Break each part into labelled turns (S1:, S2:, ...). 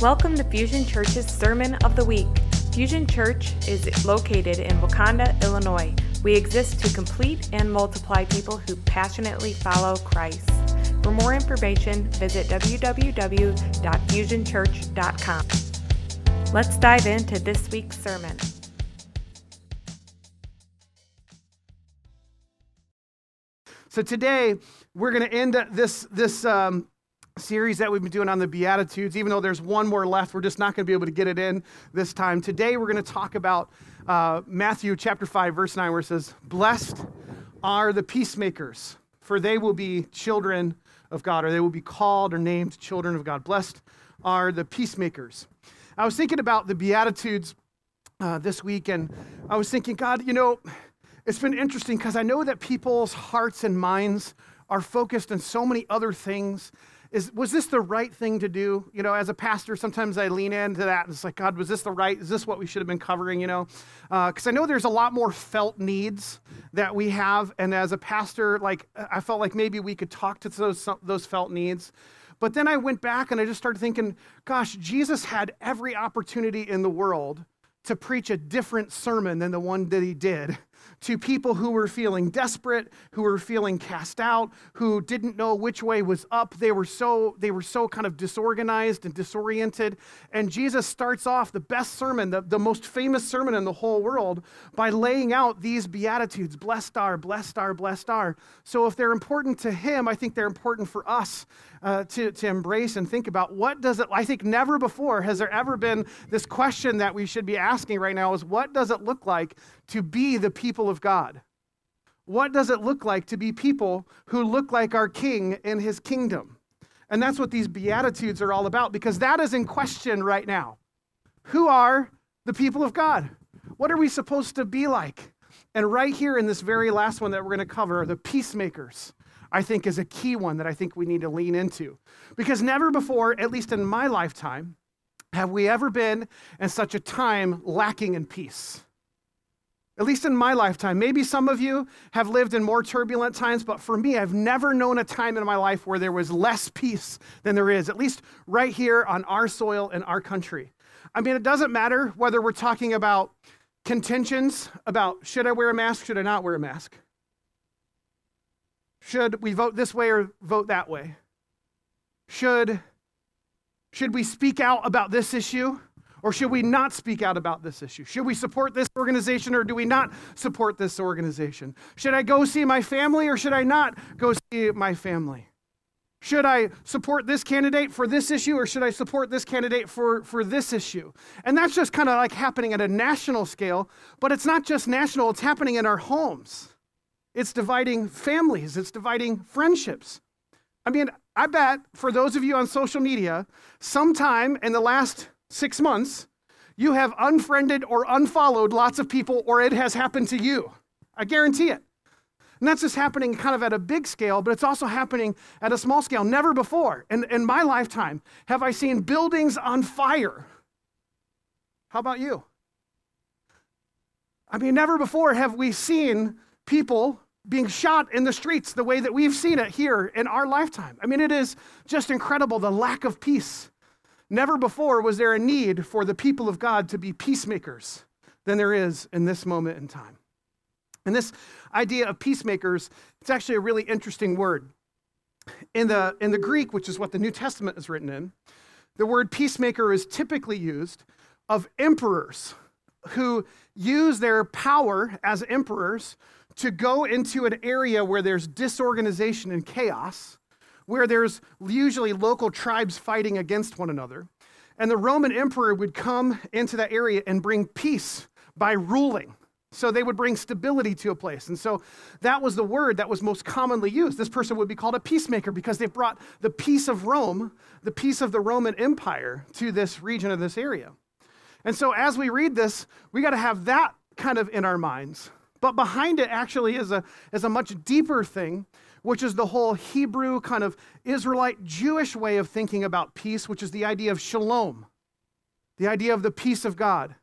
S1: Welcome to Fusion Church's Sermon of the Week. Fusion Church is located in Wauconda, Illinois. We exist to complete and multiply people who passionately follow Christ. For more information, visit www.fusionchurch.com. Let's dive into this week's sermon.
S2: So today we're going to end this this um, series that we've been doing on the Beatitudes. Even though there's one more left, we're just not going to be able to get it in this time. Today we're going to talk about uh, Matthew chapter five, verse nine, where it says, "Blessed are the peacemakers, for they will be children of God, or they will be called or named children of God. Blessed are the peacemakers." I was thinking about the Beatitudes uh, this week, and I was thinking, God, you know it's been interesting because I know that people's hearts and minds are focused on so many other things. Is, was this the right thing to do? You know, as a pastor, sometimes I lean into that and it's like, God, was this the right? Is this what we should have been covering? You know, because uh, I know there's a lot more felt needs that we have, and as a pastor, like I felt like maybe we could talk to those those felt needs. But then I went back and I just started thinking, gosh, Jesus had every opportunity in the world to preach a different sermon than the one that he did to people who were feeling desperate, who were feeling cast out, who didn't know which way was up. They were so they were so kind of disorganized and disoriented. And Jesus starts off the best sermon, the, the most famous sermon in the whole world, by laying out these beatitudes: blessed are, blessed are, blessed are. So if they're important to him, I think they're important for us uh, to, to embrace and think about what does it i think never before has there ever been this question that we should be asking right now is what does it look like to be the people of god? What does it look like to be people who look like our king in his kingdom? And that's what these beatitudes are all about because that is in question right now. Who are the people of god? What are we supposed to be like? And right here in this very last one that we're going to cover the peacemakers I think is a key one that I think we need to lean into. Because never before, at least in my lifetime, have we ever been in such a time lacking in peace. At least in my lifetime. Maybe some of you have lived in more turbulent times, but for me, I've never known a time in my life where there was less peace than there is, at least right here on our soil in our country. I mean, it doesn't matter whether we're talking about contentions about should I wear a mask, should I not wear a mask? Should we vote this way or vote that way? Should, should we speak out about this issue or should we not speak out about this issue? Should we support this organization or do we not support this organization? Should I go see my family or should I not go see my family? Should I support this candidate for this issue or should I support this candidate for, for this issue? And that's just kind of like happening at a national scale, but it's not just national, it's happening in our homes. It's dividing families, it's dividing friendships. I mean, I bet for those of you on social media, sometime in the last six months, you have unfriended or unfollowed lots of people, or it has happened to you. I guarantee it. And that's just happening kind of at a big scale, but it's also happening at a small scale. Never before in, in my lifetime have I seen buildings on fire. How about you? I mean, never before have we seen people being shot in the streets the way that we've seen it here in our lifetime. I mean, it is just incredible the lack of peace. Never before was there a need for the people of God to be peacemakers than there is in this moment in time. And this idea of peacemakers, it's actually a really interesting word. In the, in the Greek, which is what the New Testament is written in, the word peacemaker is typically used of emperors who use their power as emperors to go into an area where there's disorganization and chaos, where there's usually local tribes fighting against one another. And the Roman emperor would come into that area and bring peace by ruling. So they would bring stability to a place. And so that was the word that was most commonly used. This person would be called a peacemaker because they brought the peace of Rome, the peace of the Roman Empire to this region of this area. And so as we read this, we got to have that kind of in our minds but behind it actually is a, is a much deeper thing, which is the whole Hebrew kind of Israelite Jewish way of thinking about peace, which is the idea of shalom, the idea of the peace of God.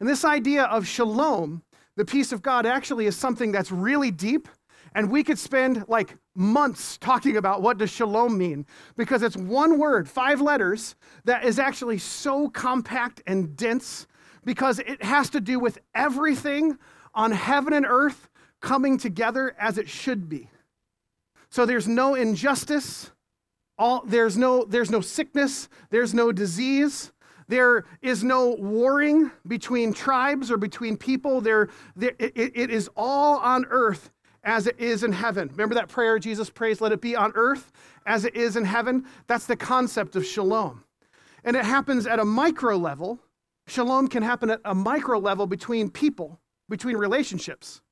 S2: And this idea of shalom, the peace of God, actually is something that's really deep And we could spend like months talking about what does shalom mean because it's one word, five letters that is actually so compact and dense because it has to do with everything on heaven and earth coming together as it should be. So there's no injustice, all, there's, no, there's no sickness, there's no disease, there is no warring between tribes or between people. There, there it, it is all on earth as it is in heaven. Remember that prayer Jesus prays, let it be on earth as it is in heaven? That's the concept of shalom. And it happens at a micro level. Shalom can happen at a micro level between people, between relationships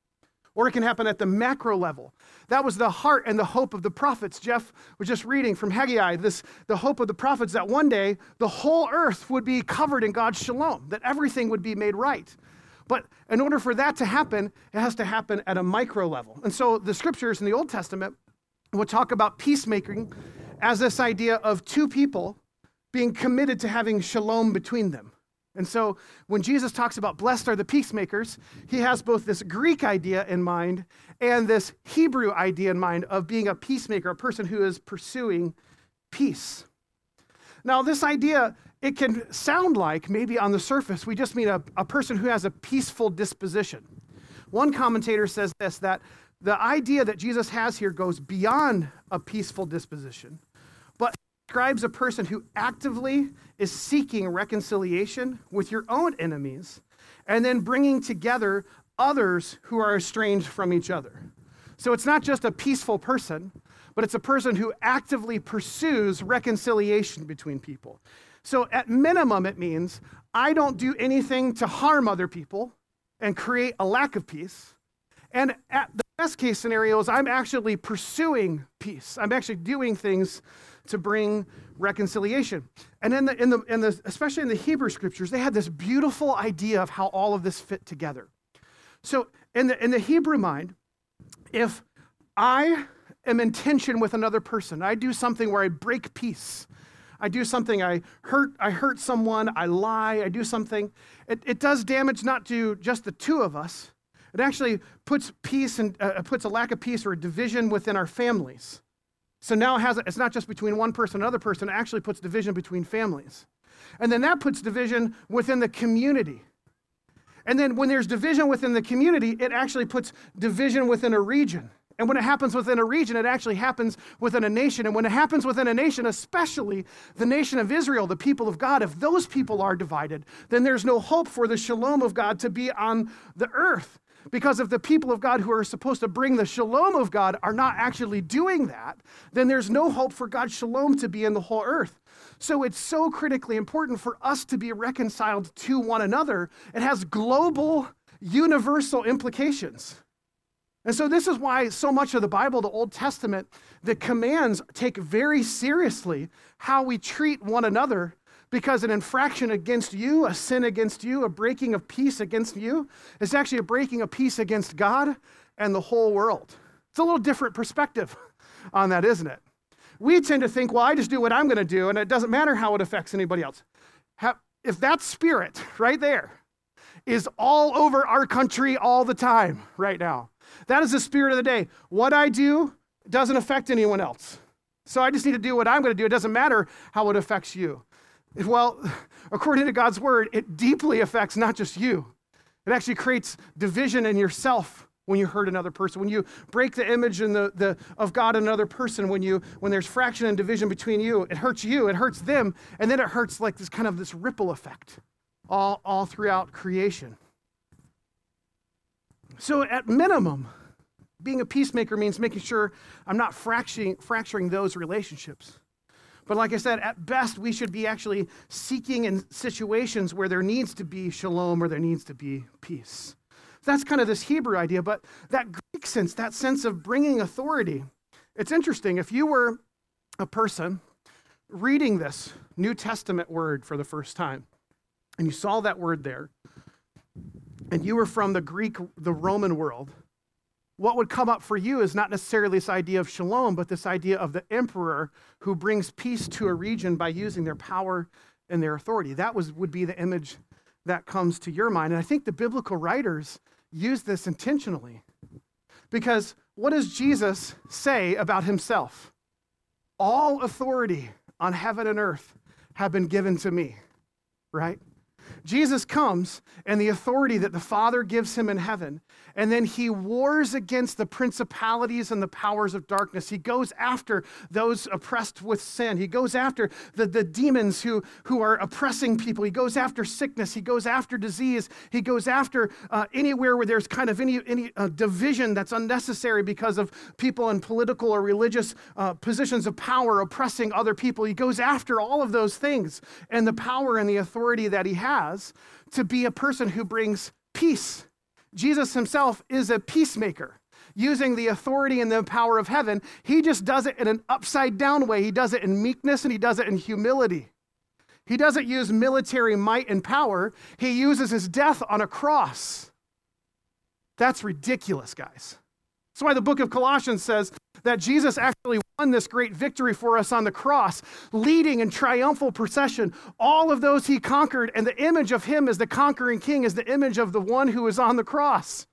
S2: or it can happen at the macro level. That was the heart and the hope of the prophets. Jeff was just reading from Haggai, this the hope of the prophets that one day the whole earth would be covered in God's shalom, that everything would be made right. But in order for that to happen, it has to happen at a micro level. And so the scriptures in the Old Testament will talk about peacemaking as this idea of two people being committed to having shalom between them. And so when Jesus talks about blessed are the peacemakers, he has both this Greek idea in mind and this Hebrew idea in mind of being a peacemaker, a person who is pursuing peace. Now, this idea, it can sound like maybe on the surface, we just mean a, a person who has a peaceful disposition. One commentator says this that the idea that Jesus has here goes beyond a peaceful disposition describes a person who actively is seeking reconciliation with your own enemies and then bringing together others who are estranged from each other. So it's not just a peaceful person, but it's a person who actively pursues reconciliation between people. So at minimum, it means I don't do anything to harm other people and create a lack of peace. And at the best case scenario is I'm actually pursuing peace. I'm actually doing things to bring reconciliation. And in the, in the, in the, especially in the Hebrew scriptures, they had this beautiful idea of how all of this fit together. So in the, in the Hebrew mind, if I am in tension with another person, I do something where I break peace, I do something, I hurt, I hurt someone, I lie, I do something, it, it does damage not to just the two of us. It actually puts peace and uh, puts a lack of peace or a division within our families. So now it has, it's not just between one person and another person, it actually puts division between families. And then that puts division within the community. And then when there's division within the community, it actually puts division within a region. And when it happens within a region, it actually happens within a nation. And when it happens within a nation, especially the nation of Israel, the people of God, if those people are divided, then there's no hope for the shalom of God to be on the earth. Because if the people of God who are supposed to bring the shalom of God are not actually doing that, then there's no hope for God's shalom to be in the whole earth. So it's so critically important for us to be reconciled to one another. It has global, universal implications. And so, this is why so much of the Bible, the Old Testament, the commands take very seriously how we treat one another because an infraction against you, a sin against you, a breaking of peace against you, is actually a breaking of peace against God and the whole world. It's a little different perspective on that, isn't it? We tend to think, well, I just do what I'm going to do, and it doesn't matter how it affects anybody else. If that spirit right there is all over our country all the time right now, that is the spirit of the day. What I do doesn't affect anyone else. So I just need to do what I'm going to do. It doesn't matter how it affects you. Well, according to God's word, it deeply affects not just you, it actually creates division in yourself when you hurt another person when you break the image in the, the, of god in another person when you when there's fraction and division between you it hurts you it hurts them and then it hurts like this kind of this ripple effect all, all throughout creation. So at minimum being a peacemaker means making sure i'm not fracturing, fracturing those relationships but like I said, at best, we should be actually seeking in situations where there needs to be shalom or there needs to be peace. That's kind of this Hebrew idea, but that Greek sense, that sense of bringing authority, it's interesting. If you were a person reading this New Testament word for the first time, and you saw that word there, and you were from the Greek, the Roman world, what would come up for you is not necessarily this idea of shalom, but this idea of the emperor who brings peace to a region by using their power and their authority. That was, would be the image that comes to your mind. And I think the biblical writers use this intentionally. Because what does Jesus say about himself? All authority on heaven and earth have been given to me, right? Jesus comes and the authority that the Father gives him in heaven, and then he wars against the principalities and the powers of darkness. He goes after those oppressed with sin. He goes after the, the demons who, who are oppressing people. He goes after sickness. He goes after disease. He goes after uh, anywhere where there's kind of any, any uh, division that's unnecessary because of people in political or religious uh, positions of power oppressing other people. He goes after all of those things and the power and the authority that he has to be a person who brings peace Jesus himself is a peacemaker. Using the authority and the power of heaven, he just does it in an upside down way. He does it in meekness and he does it in humility. He doesn't use military might and power, he uses his death on a cross. That's ridiculous, guys. That's why the book of Colossians says that Jesus actually won this great victory for us on the cross, leading in triumphal procession all of those he conquered, and the image of him as the conquering king is the image of the one who is on the cross.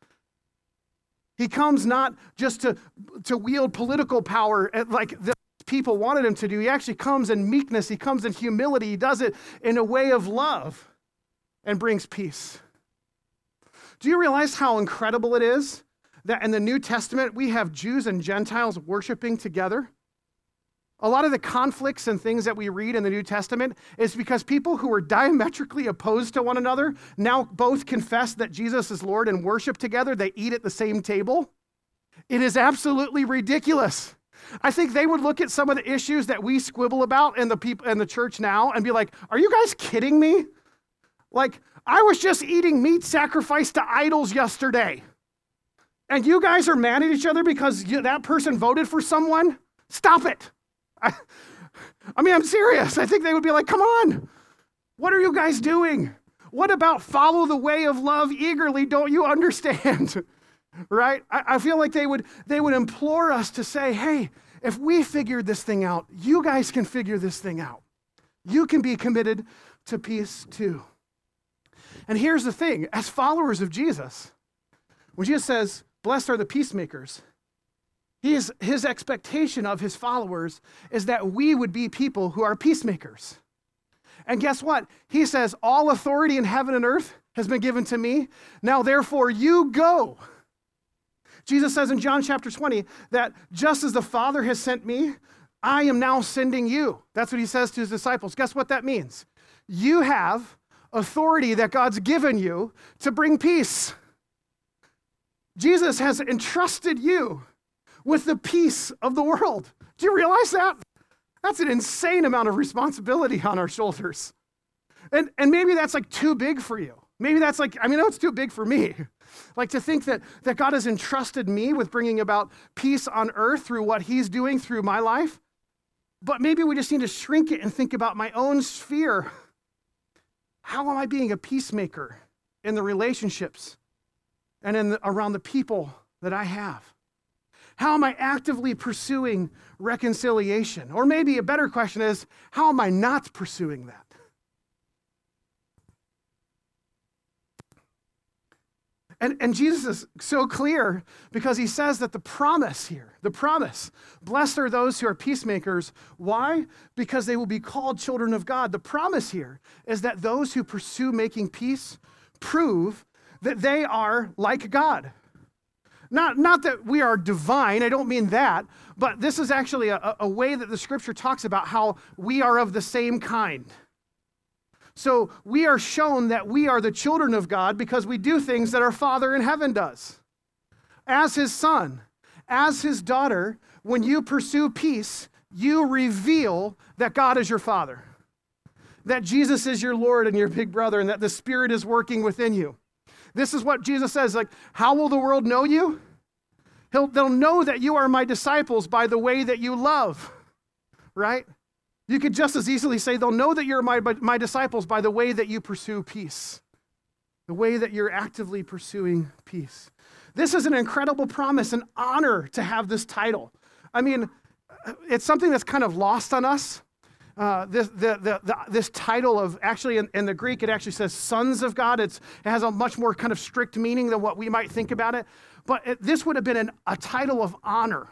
S2: He comes not just to, to wield political power eh, like the people wanted him to do. He actually comes in meekness, he comes in humility, he does it in a way of love and brings peace. Do you realize how incredible it is that in the New Testament we have Jews and Gentiles worshiping together? A lot of the conflicts and things that we read in the New Testament is because people who were diametrically opposed to one another now both confess that Jesus is Lord and worship together. They eat at the same table. It is absolutely ridiculous. I think they would look at some of the issues that we squibble about in the people in the church now and be like, "Are you guys kidding me? Like, I was just eating meat sacrificed to idols yesterday." and you guys are mad at each other because you, that person voted for someone, stop it. I, I mean, I'm serious. I think they would be like, come on, what are you guys doing? What about follow the way of love eagerly? Don't you understand? right? I, I feel like they would, they would implore us to say, hey, if we figured this thing out, you guys can figure this thing out. You can be committed to peace too. And here's the thing as followers of Jesus, when Jesus says, Blessed are the peacemakers. His, his expectation of his followers is that we would be people who are peacemakers. And guess what? He says, All authority in heaven and earth has been given to me. Now, therefore, you go. Jesus says in John chapter 20 that just as the Father has sent me, I am now sending you. That's what he says to his disciples. Guess what that means? You have authority that God's given you to bring peace. Jesus has entrusted you with the peace of the world. Do you realize that? That's an insane amount of responsibility on our shoulders. And, and maybe that's like too big for you. Maybe that's like, I mean, no, it's too big for me. Like to think that, that God has entrusted me with bringing about peace on earth through what He's doing through my life. But maybe we just need to shrink it and think about my own sphere. How am I being a peacemaker in the relationships and in the, around the people that I have? How am I actively pursuing reconciliation? Or maybe a better question is, how am I not pursuing that? And, and Jesus is so clear because he says that the promise here, the promise, blessed are those who are peacemakers. Why? Because they will be called children of God. The promise here is that those who pursue making peace prove that they are like God. Not, not that we are divine, I don't mean that, but this is actually a, a way that the scripture talks about how we are of the same kind. So we are shown that we are the children of God because we do things that our Father in heaven does. As his son, as his daughter, when you pursue peace, you reveal that God is your Father, that Jesus is your Lord and your big brother, and that the Spirit is working within you. This is what Jesus says like, how will the world know you? He'll, they'll know that you are my disciples by the way that you love, right? You could just as easily say they'll know that you're my, my disciples by the way that you pursue peace, the way that you're actively pursuing peace. This is an incredible promise, an honor to have this title. I mean, it's something that's kind of lost on us uh, this, the, the, the, this title of actually in, in, the Greek, it actually says sons of God. It's, it has a much more kind of strict meaning than what we might think about it. But it, this would have been an, a title of honor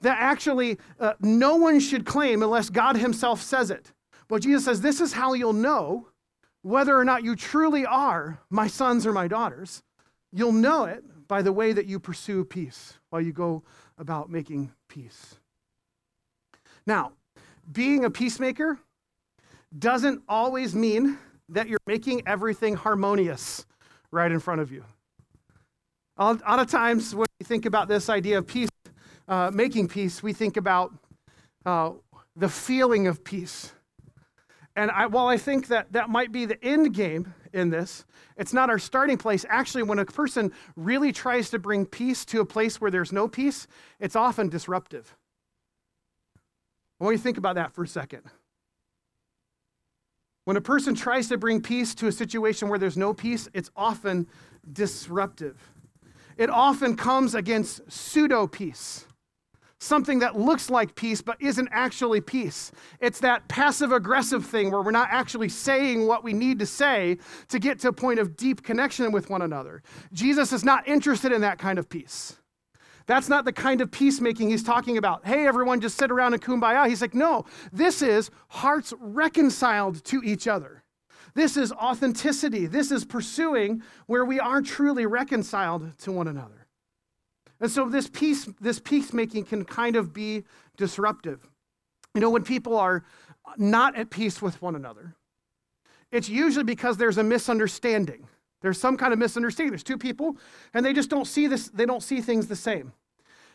S2: that actually uh, no one should claim unless God Himself says it. But Jesus says, This is how you'll know whether or not you truly are my sons or my daughters. You'll know it by the way that you pursue peace while you go about making peace. Now, being a peacemaker doesn't always mean that you're making everything harmonious right in front of you. A lot of times when we think about this idea of peace, uh, making peace, we think about uh, the feeling of peace. And I, while I think that that might be the end game in this, it's not our starting place. Actually, when a person really tries to bring peace to a place where there's no peace, it's often disruptive. I want you to think about that for a second. When a person tries to bring peace to a situation where there's no peace, it's often disruptive. It often comes against pseudo peace something that looks like peace but isn't actually peace. It's that passive aggressive thing where we're not actually saying what we need to say to get to a point of deep connection with one another. Jesus is not interested in that kind of peace. That's not the kind of peacemaking he's talking about. Hey, everyone, just sit around and kumbaya. He's like, no, this is hearts reconciled to each other. This is authenticity. This is pursuing where we are truly reconciled to one another. And so this peace, this peacemaking can kind of be disruptive. You know, when people are not at peace with one another, it's usually because there's a misunderstanding. There's some kind of misunderstanding. There's two people, and they just don't see this, they don't see things the same.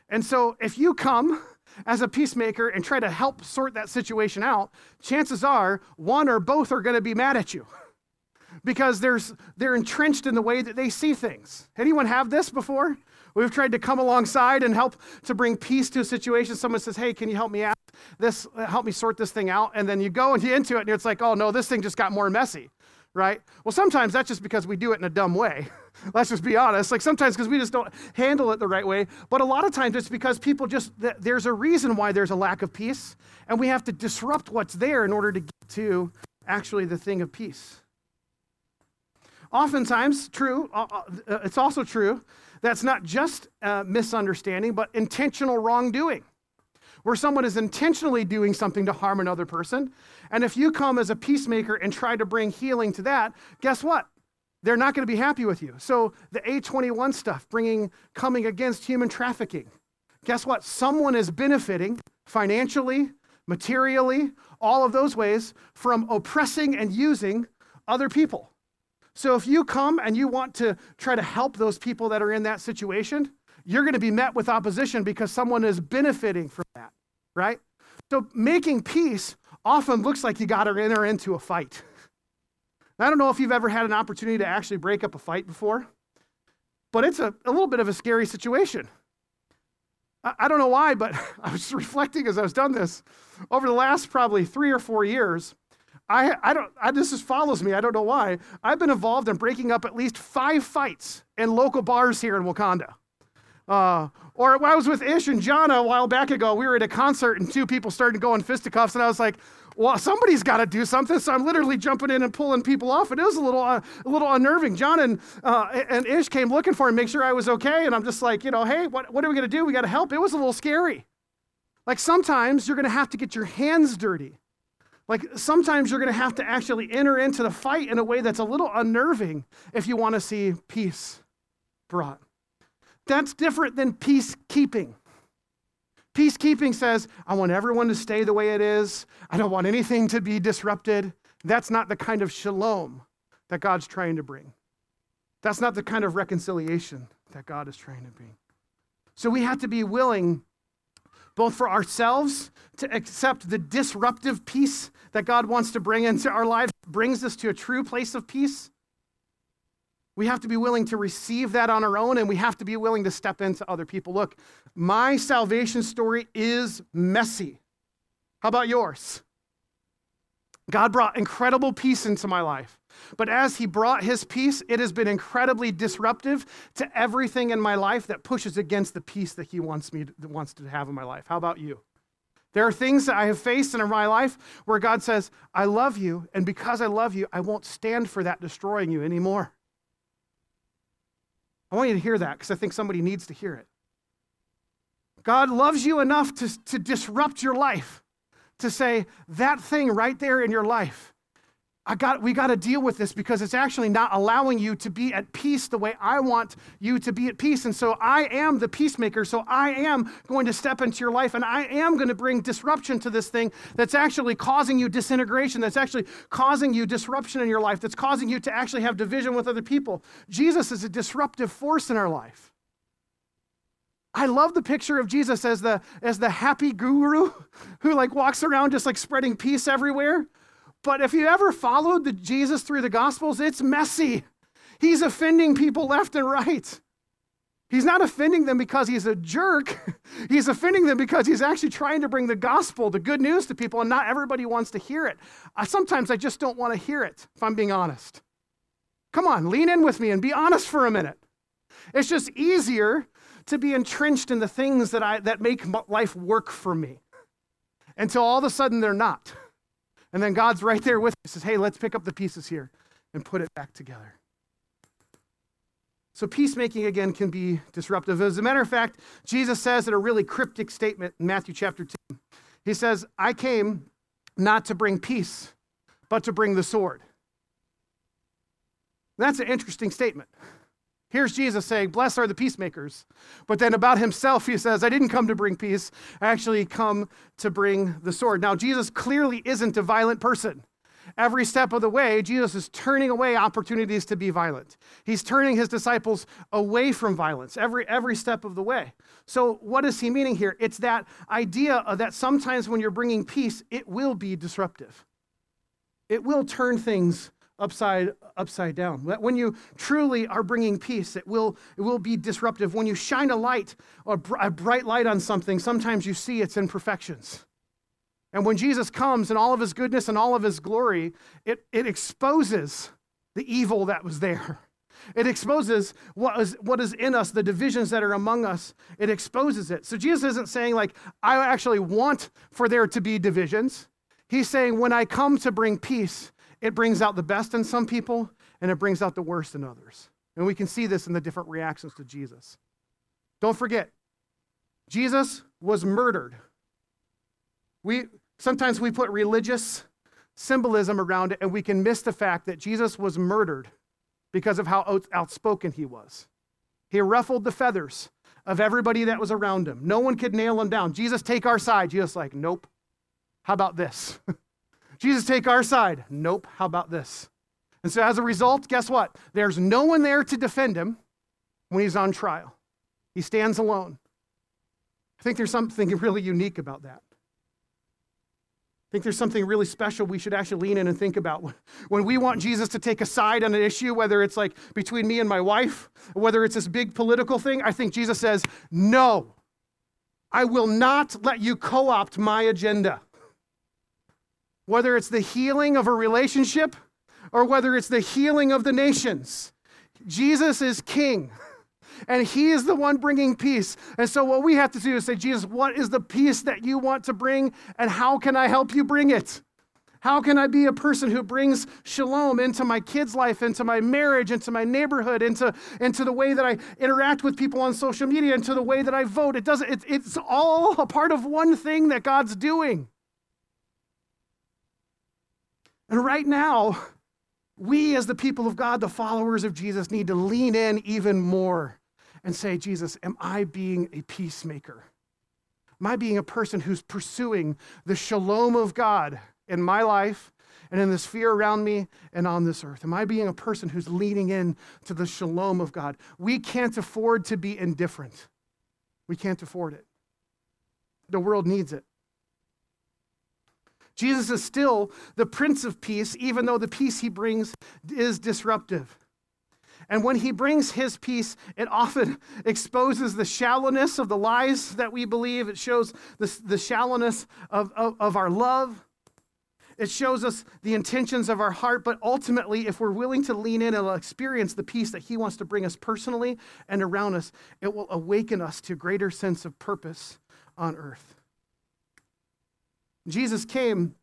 S2: And so if you come as a peacemaker and try to help sort that situation out, chances are one or both are going to be mad at you because there's, they're entrenched in the way that they see things. Anyone have this before? We've tried to come alongside and help to bring peace to a situation. Someone says, Hey, can you help me out? This, help me sort this thing out. And then you go into it and it's like, Oh, no, this thing just got more messy, right? Well, sometimes that's just because we do it in a dumb way. Let's just be honest. Like sometimes because we just don't handle it the right way. But a lot of times it's because people just, there's a reason why there's a lack of peace. And we have to disrupt what's there in order to get to actually the thing of peace. Oftentimes, true, uh, uh, it's also true that's not just a misunderstanding, but intentional wrongdoing, where someone is intentionally doing something to harm another person. And if you come as a peacemaker and try to bring healing to that, guess what? They're not going to be happy with you. So the A21 stuff, bringing coming against human trafficking. Guess what? Someone is benefiting financially, materially, all of those ways from oppressing and using other people. So if you come and you want to try to help those people that are in that situation, you're going to be met with opposition because someone is benefiting from that, right? So making peace often looks like you got to enter into a fight. I don't know if you've ever had an opportunity to actually break up a fight before, but it's a, a little bit of a scary situation. I, I don't know why, but I was reflecting as I was done this. Over the last probably three or four years, I, I don't, I, this just follows me. I don't know why. I've been involved in breaking up at least five fights in local bars here in Wauconda. Uh, or I was with Ish and Jana a while back ago, we were at a concert and two people started going go fisticuffs, and I was like, well, somebody's got to do something. So I'm literally jumping in and pulling people off. It was a little, uh, a little unnerving. John and, uh, and Ish came looking for me, make sure I was okay. And I'm just like, you know, hey, what, what are we going to do? We got to help. It was a little scary. Like sometimes you're going to have to get your hands dirty. Like sometimes you're going to have to actually enter into the fight in a way that's a little unnerving if you want to see peace brought. That's different than peacekeeping. Peacekeeping says, I want everyone to stay the way it is. I don't want anything to be disrupted. That's not the kind of shalom that God's trying to bring. That's not the kind of reconciliation that God is trying to bring. So we have to be willing both for ourselves to accept the disruptive peace that God wants to bring into our lives, brings us to a true place of peace. We have to be willing to receive that on our own, and we have to be willing to step into other people. Look, my salvation story is messy. How about yours? God brought incredible peace into my life. But as he brought his peace, it has been incredibly disruptive to everything in my life that pushes against the peace that he wants me to, wants to have in my life. How about you? There are things that I have faced in my life where God says, I love you, and because I love you, I won't stand for that destroying you anymore. I want you to hear that because I think somebody needs to hear it. God loves you enough to, to disrupt your life, to say, that thing right there in your life, I got, we got to deal with this because it's actually not allowing you to be at peace the way I want you to be at peace. And so I am the peacemaker. So I am going to step into your life and I am going to bring disruption to this thing that's actually causing you disintegration, that's actually causing you disruption in your life, that's causing you to actually have division with other people. Jesus is a disruptive force in our life. I love the picture of Jesus as the as the happy guru who like walks around just like spreading peace everywhere. But if you ever followed the Jesus through the Gospels, it's messy. He's offending people left and right. He's not offending them because he's a jerk. He's offending them because he's actually trying to bring the gospel, the good news to people, and not everybody wants to hear it. I, sometimes I just don't want to hear it, if I'm being honest. Come on, lean in with me and be honest for a minute. It's just easier to be entrenched in the things that, I, that make life work for me until all of a sudden they're not. And then God's right there with us, says, hey, let's pick up the pieces here and put it back together. So, peacemaking again can be disruptive. As a matter of fact, Jesus says in a really cryptic statement in Matthew chapter 2, he says, I came not to bring peace, but to bring the sword. That's an interesting statement. Here's Jesus saying, Blessed are the peacemakers. But then about himself, he says, I didn't come to bring peace. I actually come to bring the sword. Now, Jesus clearly isn't a violent person. Every step of the way, Jesus is turning away opportunities to be violent. He's turning his disciples away from violence every, every step of the way. So, what is he meaning here? It's that idea that sometimes when you're bringing peace, it will be disruptive. It will turn things upside upside down. When you truly are bringing peace, it will it will be disruptive. When you shine a light or a bright light on something, sometimes you see its imperfections. And when Jesus comes in all of his goodness and all of his glory, it, it exposes the evil that was there. It exposes what is, what is in us, the divisions that are among us. It exposes it. So Jesus isn't saying, like, I actually want for there to be divisions. He's saying, when I come to bring peace, it brings out the best in some people and it brings out the worst in others. And we can see this in the different reactions to Jesus. Don't forget, Jesus was murdered. We sometimes we put religious symbolism around it and we can miss the fact that Jesus was murdered because of how outspoken he was. He ruffled the feathers of everybody that was around him. No one could nail him down. Jesus, take our side. Jesus, like, nope. How about this? Jesus, take our side. Nope. How about this? And so as a result, guess what? There's no one there to defend him when he's on trial. He stands alone. I think there's something really unique about that. I think there's something really special we should actually lean in and think about. When we want Jesus to take a side on an issue, whether it's like between me and my wife, whether it's this big political thing, I think Jesus says, No, I will not let you co opt my agenda whether it's the healing of a relationship or whether it's the healing of the nations. Jesus is king. And he is the one bringing peace. And so, what we have to do is say, Jesus, what is the peace that you want to bring, and how can I help you bring it? How can I be a person who brings shalom into my kids' life, into my marriage, into my neighborhood, into, into the way that I interact with people on social media, into the way that I vote? It doesn't, it, it's all a part of one thing that God's doing. And right now, we as the people of God, the followers of Jesus, need to lean in even more and say, Jesus, am I being a peacemaker? Am I being a person who's pursuing the shalom of God in my life and in the sphere around me and on this earth? Am I being a person who's leaning in to the shalom of God? We can't afford to be indifferent. We can't afford it. The world needs it. Jesus is still the Prince of Peace, even though the peace he brings is disruptive. And when he brings his peace, it often exposes the shallowness of the lies that we believe. It shows the, the shallowness of, of, of our love. It shows us the intentions of our heart. But ultimately, if we're willing to lean in and experience the peace that he wants to bring us personally and around us, it will awaken us to a greater sense of purpose on earth. Jesus came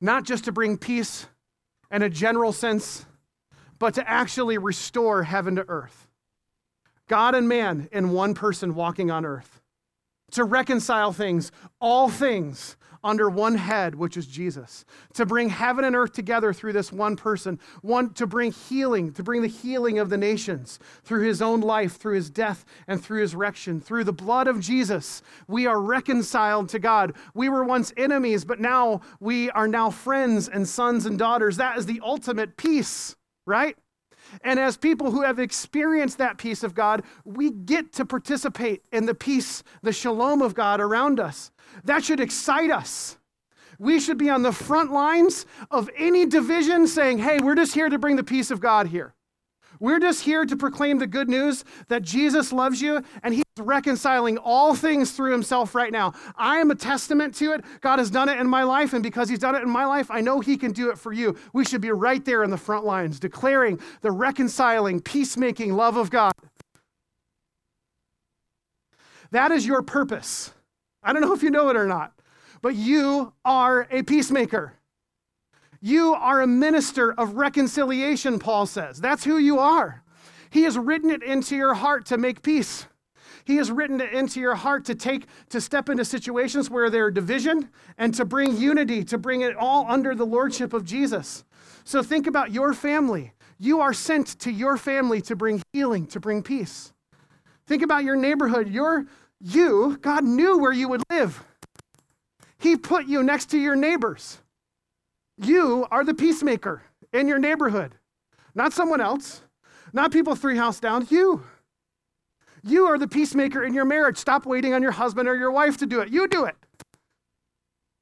S2: not just to bring peace in a general sense, but to actually restore heaven to earth. God and man in one person walking on earth. To reconcile things, all things, under one head, which is Jesus, to bring heaven and earth together through this one person, one to bring healing, to bring the healing of the nations through his own life, through his death, and through his resurrection. Through the blood of Jesus, we are reconciled to God. We were once enemies, but now we are now friends and sons and daughters. That is the ultimate peace, right? And as people who have experienced that peace of God, we get to participate in the peace, the shalom of God around us. That should excite us. We should be on the front lines of any division saying, hey, we're just here to bring the peace of God here. We're just here to proclaim the good news that Jesus loves you and he's reconciling all things through himself right now. I am a testament to it. God has done it in my life, and because he's done it in my life, I know he can do it for you. We should be right there in the front lines, declaring the reconciling, peacemaking love of God. That is your purpose. I don't know if you know it or not, but you are a peacemaker. You are a minister of reconciliation, Paul says. That's who you are. He has written it into your heart to make peace. He has written it into your heart to take, to step into situations where there are division and to bring unity, to bring it all under the lordship of Jesus. So think about your family. You are sent to your family to bring healing, to bring peace. Think about your neighborhood. Your, you, God knew where you would live. He put you next to your neighbors. You are the peacemaker in your neighborhood, not someone else, not people three house down, you. You are the peacemaker in your marriage. Stop waiting on your husband or your wife to do it. You do it.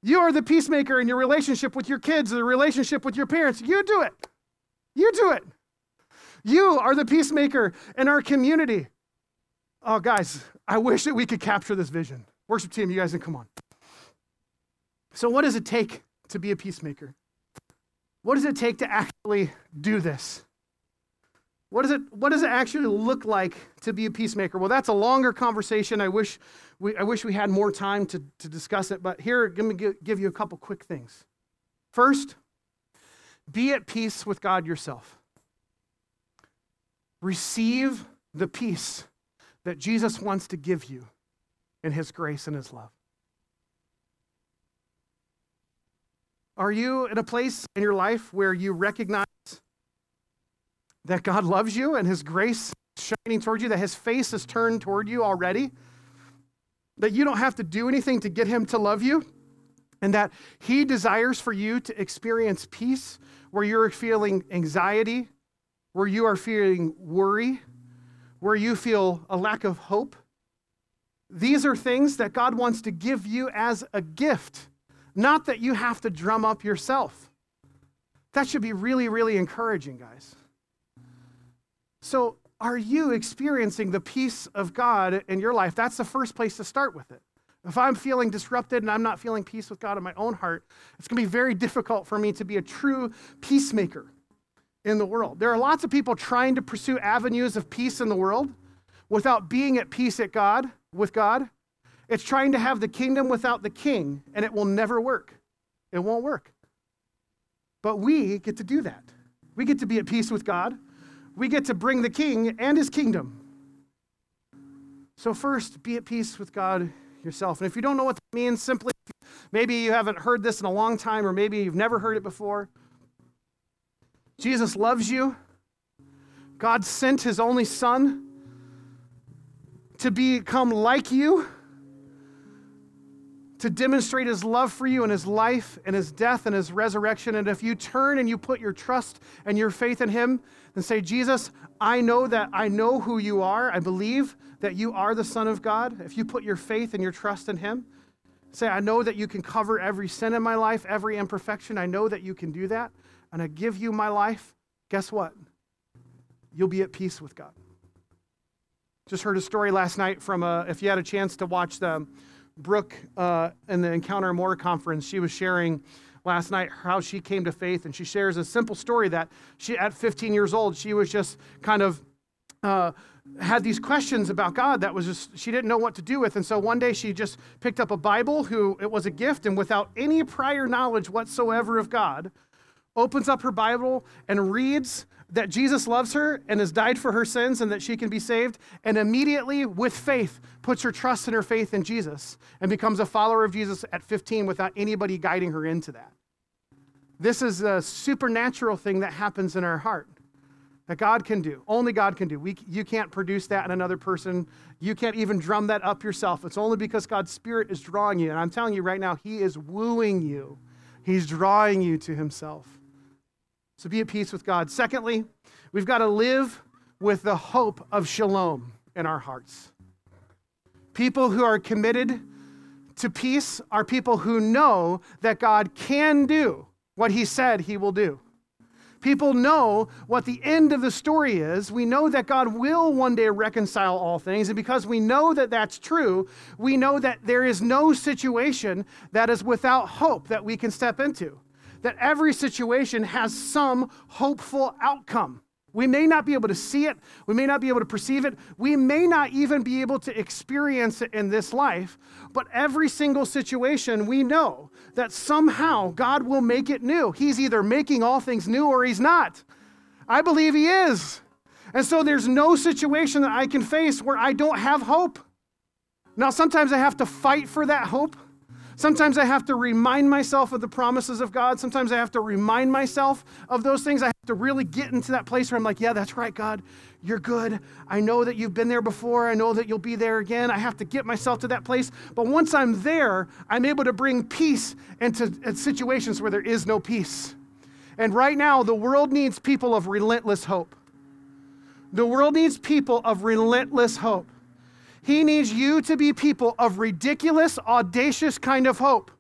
S2: You are the peacemaker in your relationship with your kids, the relationship with your parents. You do it. You do it. You are the peacemaker in our community. Oh, guys, I wish that we could capture this vision. Worship team, you guys can come on. So, what does it take to be a peacemaker? What does it take to actually do this? What, is it, what does it actually look like to be a peacemaker? Well, that's a longer conversation. I wish we, I wish we had more time to, to discuss it, but here, let me give, give you a couple quick things. First, be at peace with God yourself. Receive the peace that Jesus wants to give you in his grace and his love. Are you in a place in your life where you recognize that God loves you and his grace shining toward you, that his face is turned toward you already? That you don't have to do anything to get him to love you? And that he desires for you to experience peace where you're feeling anxiety, where you are feeling worry, where you feel a lack of hope? These are things that God wants to give you as a gift not that you have to drum up yourself. That should be really, really encouraging, guys. So, are you experiencing the peace of God in your life? That's the first place to start with it. If I'm feeling disrupted and I'm not feeling peace with God in my own heart, it's going to be very difficult for me to be a true peacemaker in the world. There are lots of people trying to pursue avenues of peace in the world without being at peace at God with God. It's trying to have the kingdom without the king, and it will never work. It won't work. But we get to do that. We get to be at peace with God. We get to bring the king and his kingdom. So, first, be at peace with God yourself. And if you don't know what that means, simply maybe you haven't heard this in a long time, or maybe you've never heard it before. Jesus loves you. God sent his only son to become like you to demonstrate his love for you and his life and his death and his resurrection. And if you turn and you put your trust and your faith in him and say, Jesus, I know that I know who you are. I believe that you are the Son of God. If you put your faith and your trust in him, say, I know that you can cover every sin in my life, every imperfection. I know that you can do that. And I give you my life. Guess what? You'll be at peace with God. Just heard a story last night from, a, if you had a chance to watch the Brooke uh, in the Encounter More conference, she was sharing last night how she came to faith, and she shares a simple story that she, at 15 years old, she was just kind of uh, had these questions about God that was just she didn't know what to do with. And so one day she just picked up a Bible, who it was a gift, and without any prior knowledge whatsoever of God, opens up her Bible and reads that Jesus loves her and has died for her sins and that she can be saved, and immediately, with faith, puts her trust and her faith in Jesus and becomes a follower of Jesus at 15 without anybody guiding her into that. This is a supernatural thing that happens in our heart that God can do. Only God can do. We, you can't produce that in another person. You can't even drum that up yourself. It's only because God's Spirit is drawing you. And I'm telling you right now, He is wooing you, He's drawing you to Himself. So be at peace with God. Secondly, we've got to live with the hope of shalom in our hearts. People who are committed to peace are people who know that God can do what he said he will do. People know what the end of the story is. We know that God will one day reconcile all things. And because we know that that's true, we know that there is no situation that is without hope that we can step into that every situation has some hopeful outcome. We may not be able to see it, we may not be able to perceive it, we may not even be able to experience it in this life, but every single situation we know that somehow God will make it new. He's either making all things new or He's not. I believe He is. And so there's no situation that I can face where I don't have hope. Now, sometimes I have to fight for that hope. Sometimes I have to remind myself of the promises of God. Sometimes I have to remind myself of those things. I have to really get into that place where I'm like, yeah, that's right, God. You're good. I know that you've been there before. I know that you'll be there again. I have to get myself to that place. But once I'm there, I'm able to bring peace into uh, situations where there is no peace. And right now, the world needs people of relentless hope. The world needs people of relentless hope. He needs you to be people of ridiculous, audacious kind of hope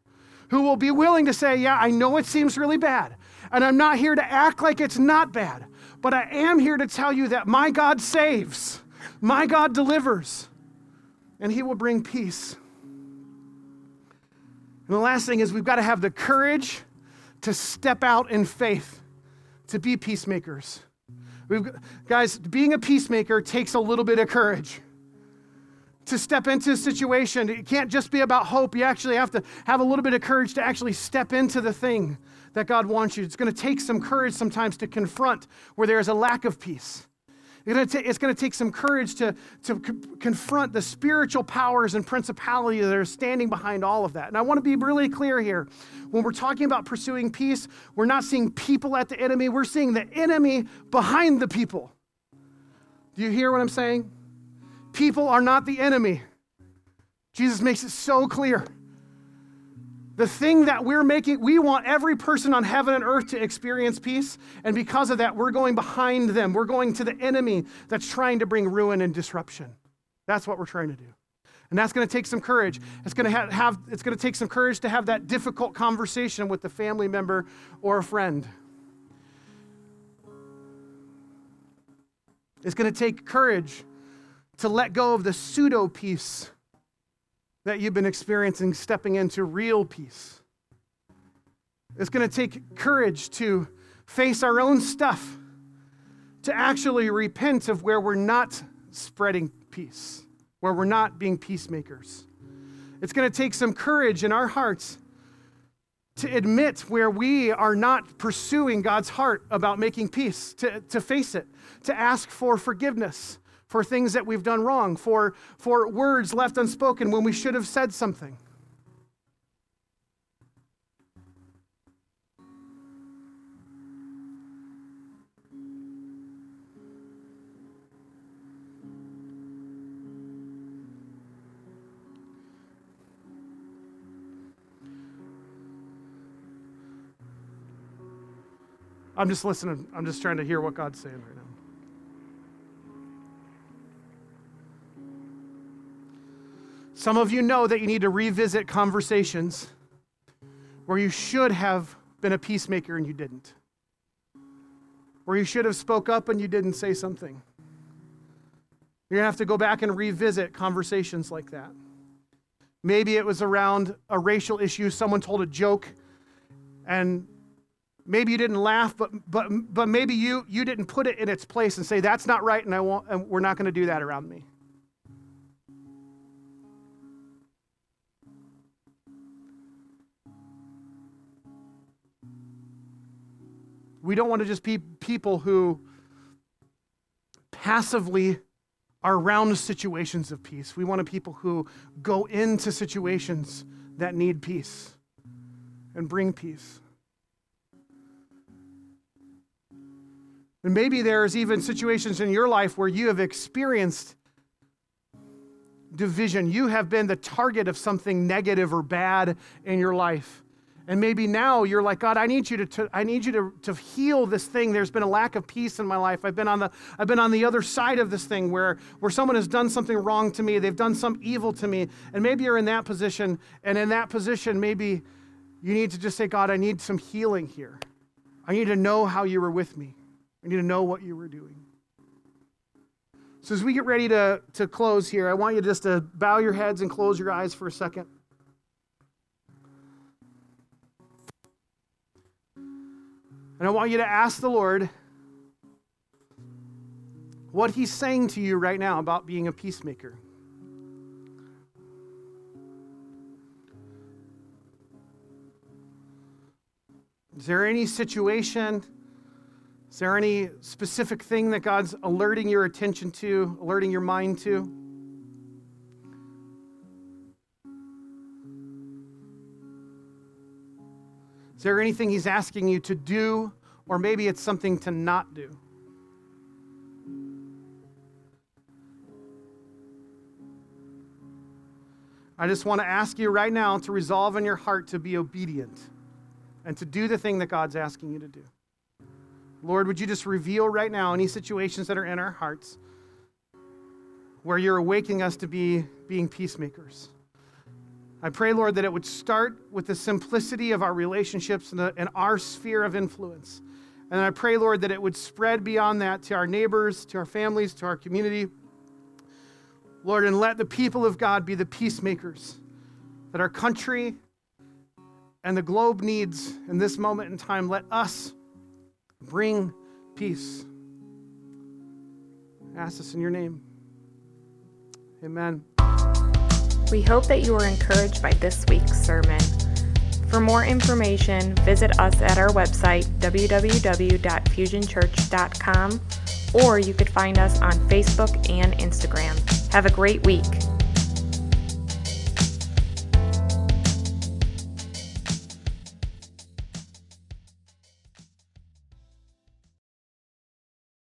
S2: who will be willing to say, Yeah, I know it seems really bad, and I'm not here to act like it's not bad, but I am here to tell you that my God saves, my God delivers, and He will bring peace. And the last thing is we've got to have the courage to step out in faith, to be peacemakers. We've, guys, being a peacemaker takes a little bit of courage to step into a situation. It can't just be about hope. You actually have to have a little bit of courage to actually step into the thing that God wants you. It's going to take some courage sometimes to confront where there is a lack of peace. It's going to take some courage to, to confront the spiritual powers and principalities that are standing behind all of that. And I want to be really clear here. When we're talking about pursuing peace, we're not seeing people at the enemy, we're seeing the enemy behind the people. Do you hear what I'm saying? People are not the enemy. Jesus makes it so clear. The thing that we're making, we want every person on heaven and earth to experience peace. And because of that, we're going behind them. We're going to the enemy that's trying to bring ruin and disruption. That's what we're trying to do. And that's going to take some courage. It's going to have, have it's going to take some courage to have that difficult conversation with a family member or a friend. It's going to take courage to let go of the pseudo peace that you've been experiencing, stepping into real peace. It's going to take courage to face our own stuff, to actually repent of where we're not spreading peace, where we're not being peacemakers. It's going to take some courage in our hearts to admit where we are not pursuing God's heart about making peace, to, to face it, to ask for forgiveness, for things that we've done wrong, for, for words left unspoken when we should have said something. I'm just listening. I'm just trying to hear what God's saying right now. Some of you know that you need to revisit conversations where you should have been a peacemaker and you didn't. Where you should have spoke up and you didn't say something. You're going to have to go back and revisit conversations like that. Maybe it was around a racial issue, someone told a joke and Maybe you didn't laugh, but, but, but maybe you, you didn't put it in its place and say, that's not right, and, I won't, and we're not going to do that around me. We don't want to just be people who passively are around situations of peace. We want to people who go into situations that need peace and bring peace. And maybe there's even situations in your life where you have experienced division. You have been the target of something negative or bad in your life. And maybe now you're like, God, I need you to, to, I need you to, to heal this thing. There's been a lack of peace in my life. I've been on the I've been on the other side of this thing where, where someone has done something wrong to me. They've done some evil to me. And maybe you're in that position. And in that position, maybe you need to just say, God, I need some healing here. I need to know how you were with me. I need to know what you were doing. So as we get ready to, to close here, I want you just to bow your heads and close your eyes for a second. And I want you to ask the Lord what He's saying to you right now about being a peacemaker. Is there any situation? Is there any specific thing that God's alerting your attention to, alerting your mind to? Is there anything He's asking you to do, or maybe it's something to not do? I just want to ask you right now to resolve in your heart to be obedient and to do the thing that God's asking you to do. Lord, would you just reveal right now any situations that are in our hearts where you're awakening us to be being peacemakers? I pray, Lord, that it would start with the simplicity of our relationships and, the, and our sphere of influence. And I pray, Lord, that it would spread beyond that to our neighbors, to our families, to our community. Lord, and let the people of God be the peacemakers that our country and the globe needs in this moment in time. Let us bring peace. I ask this in your name. Amen.
S1: We hope that you were encouraged by this week's sermon. For more information, visit us at our website, www.fusionchurch.com, or you could find us on Facebook and Instagram. Have a great week.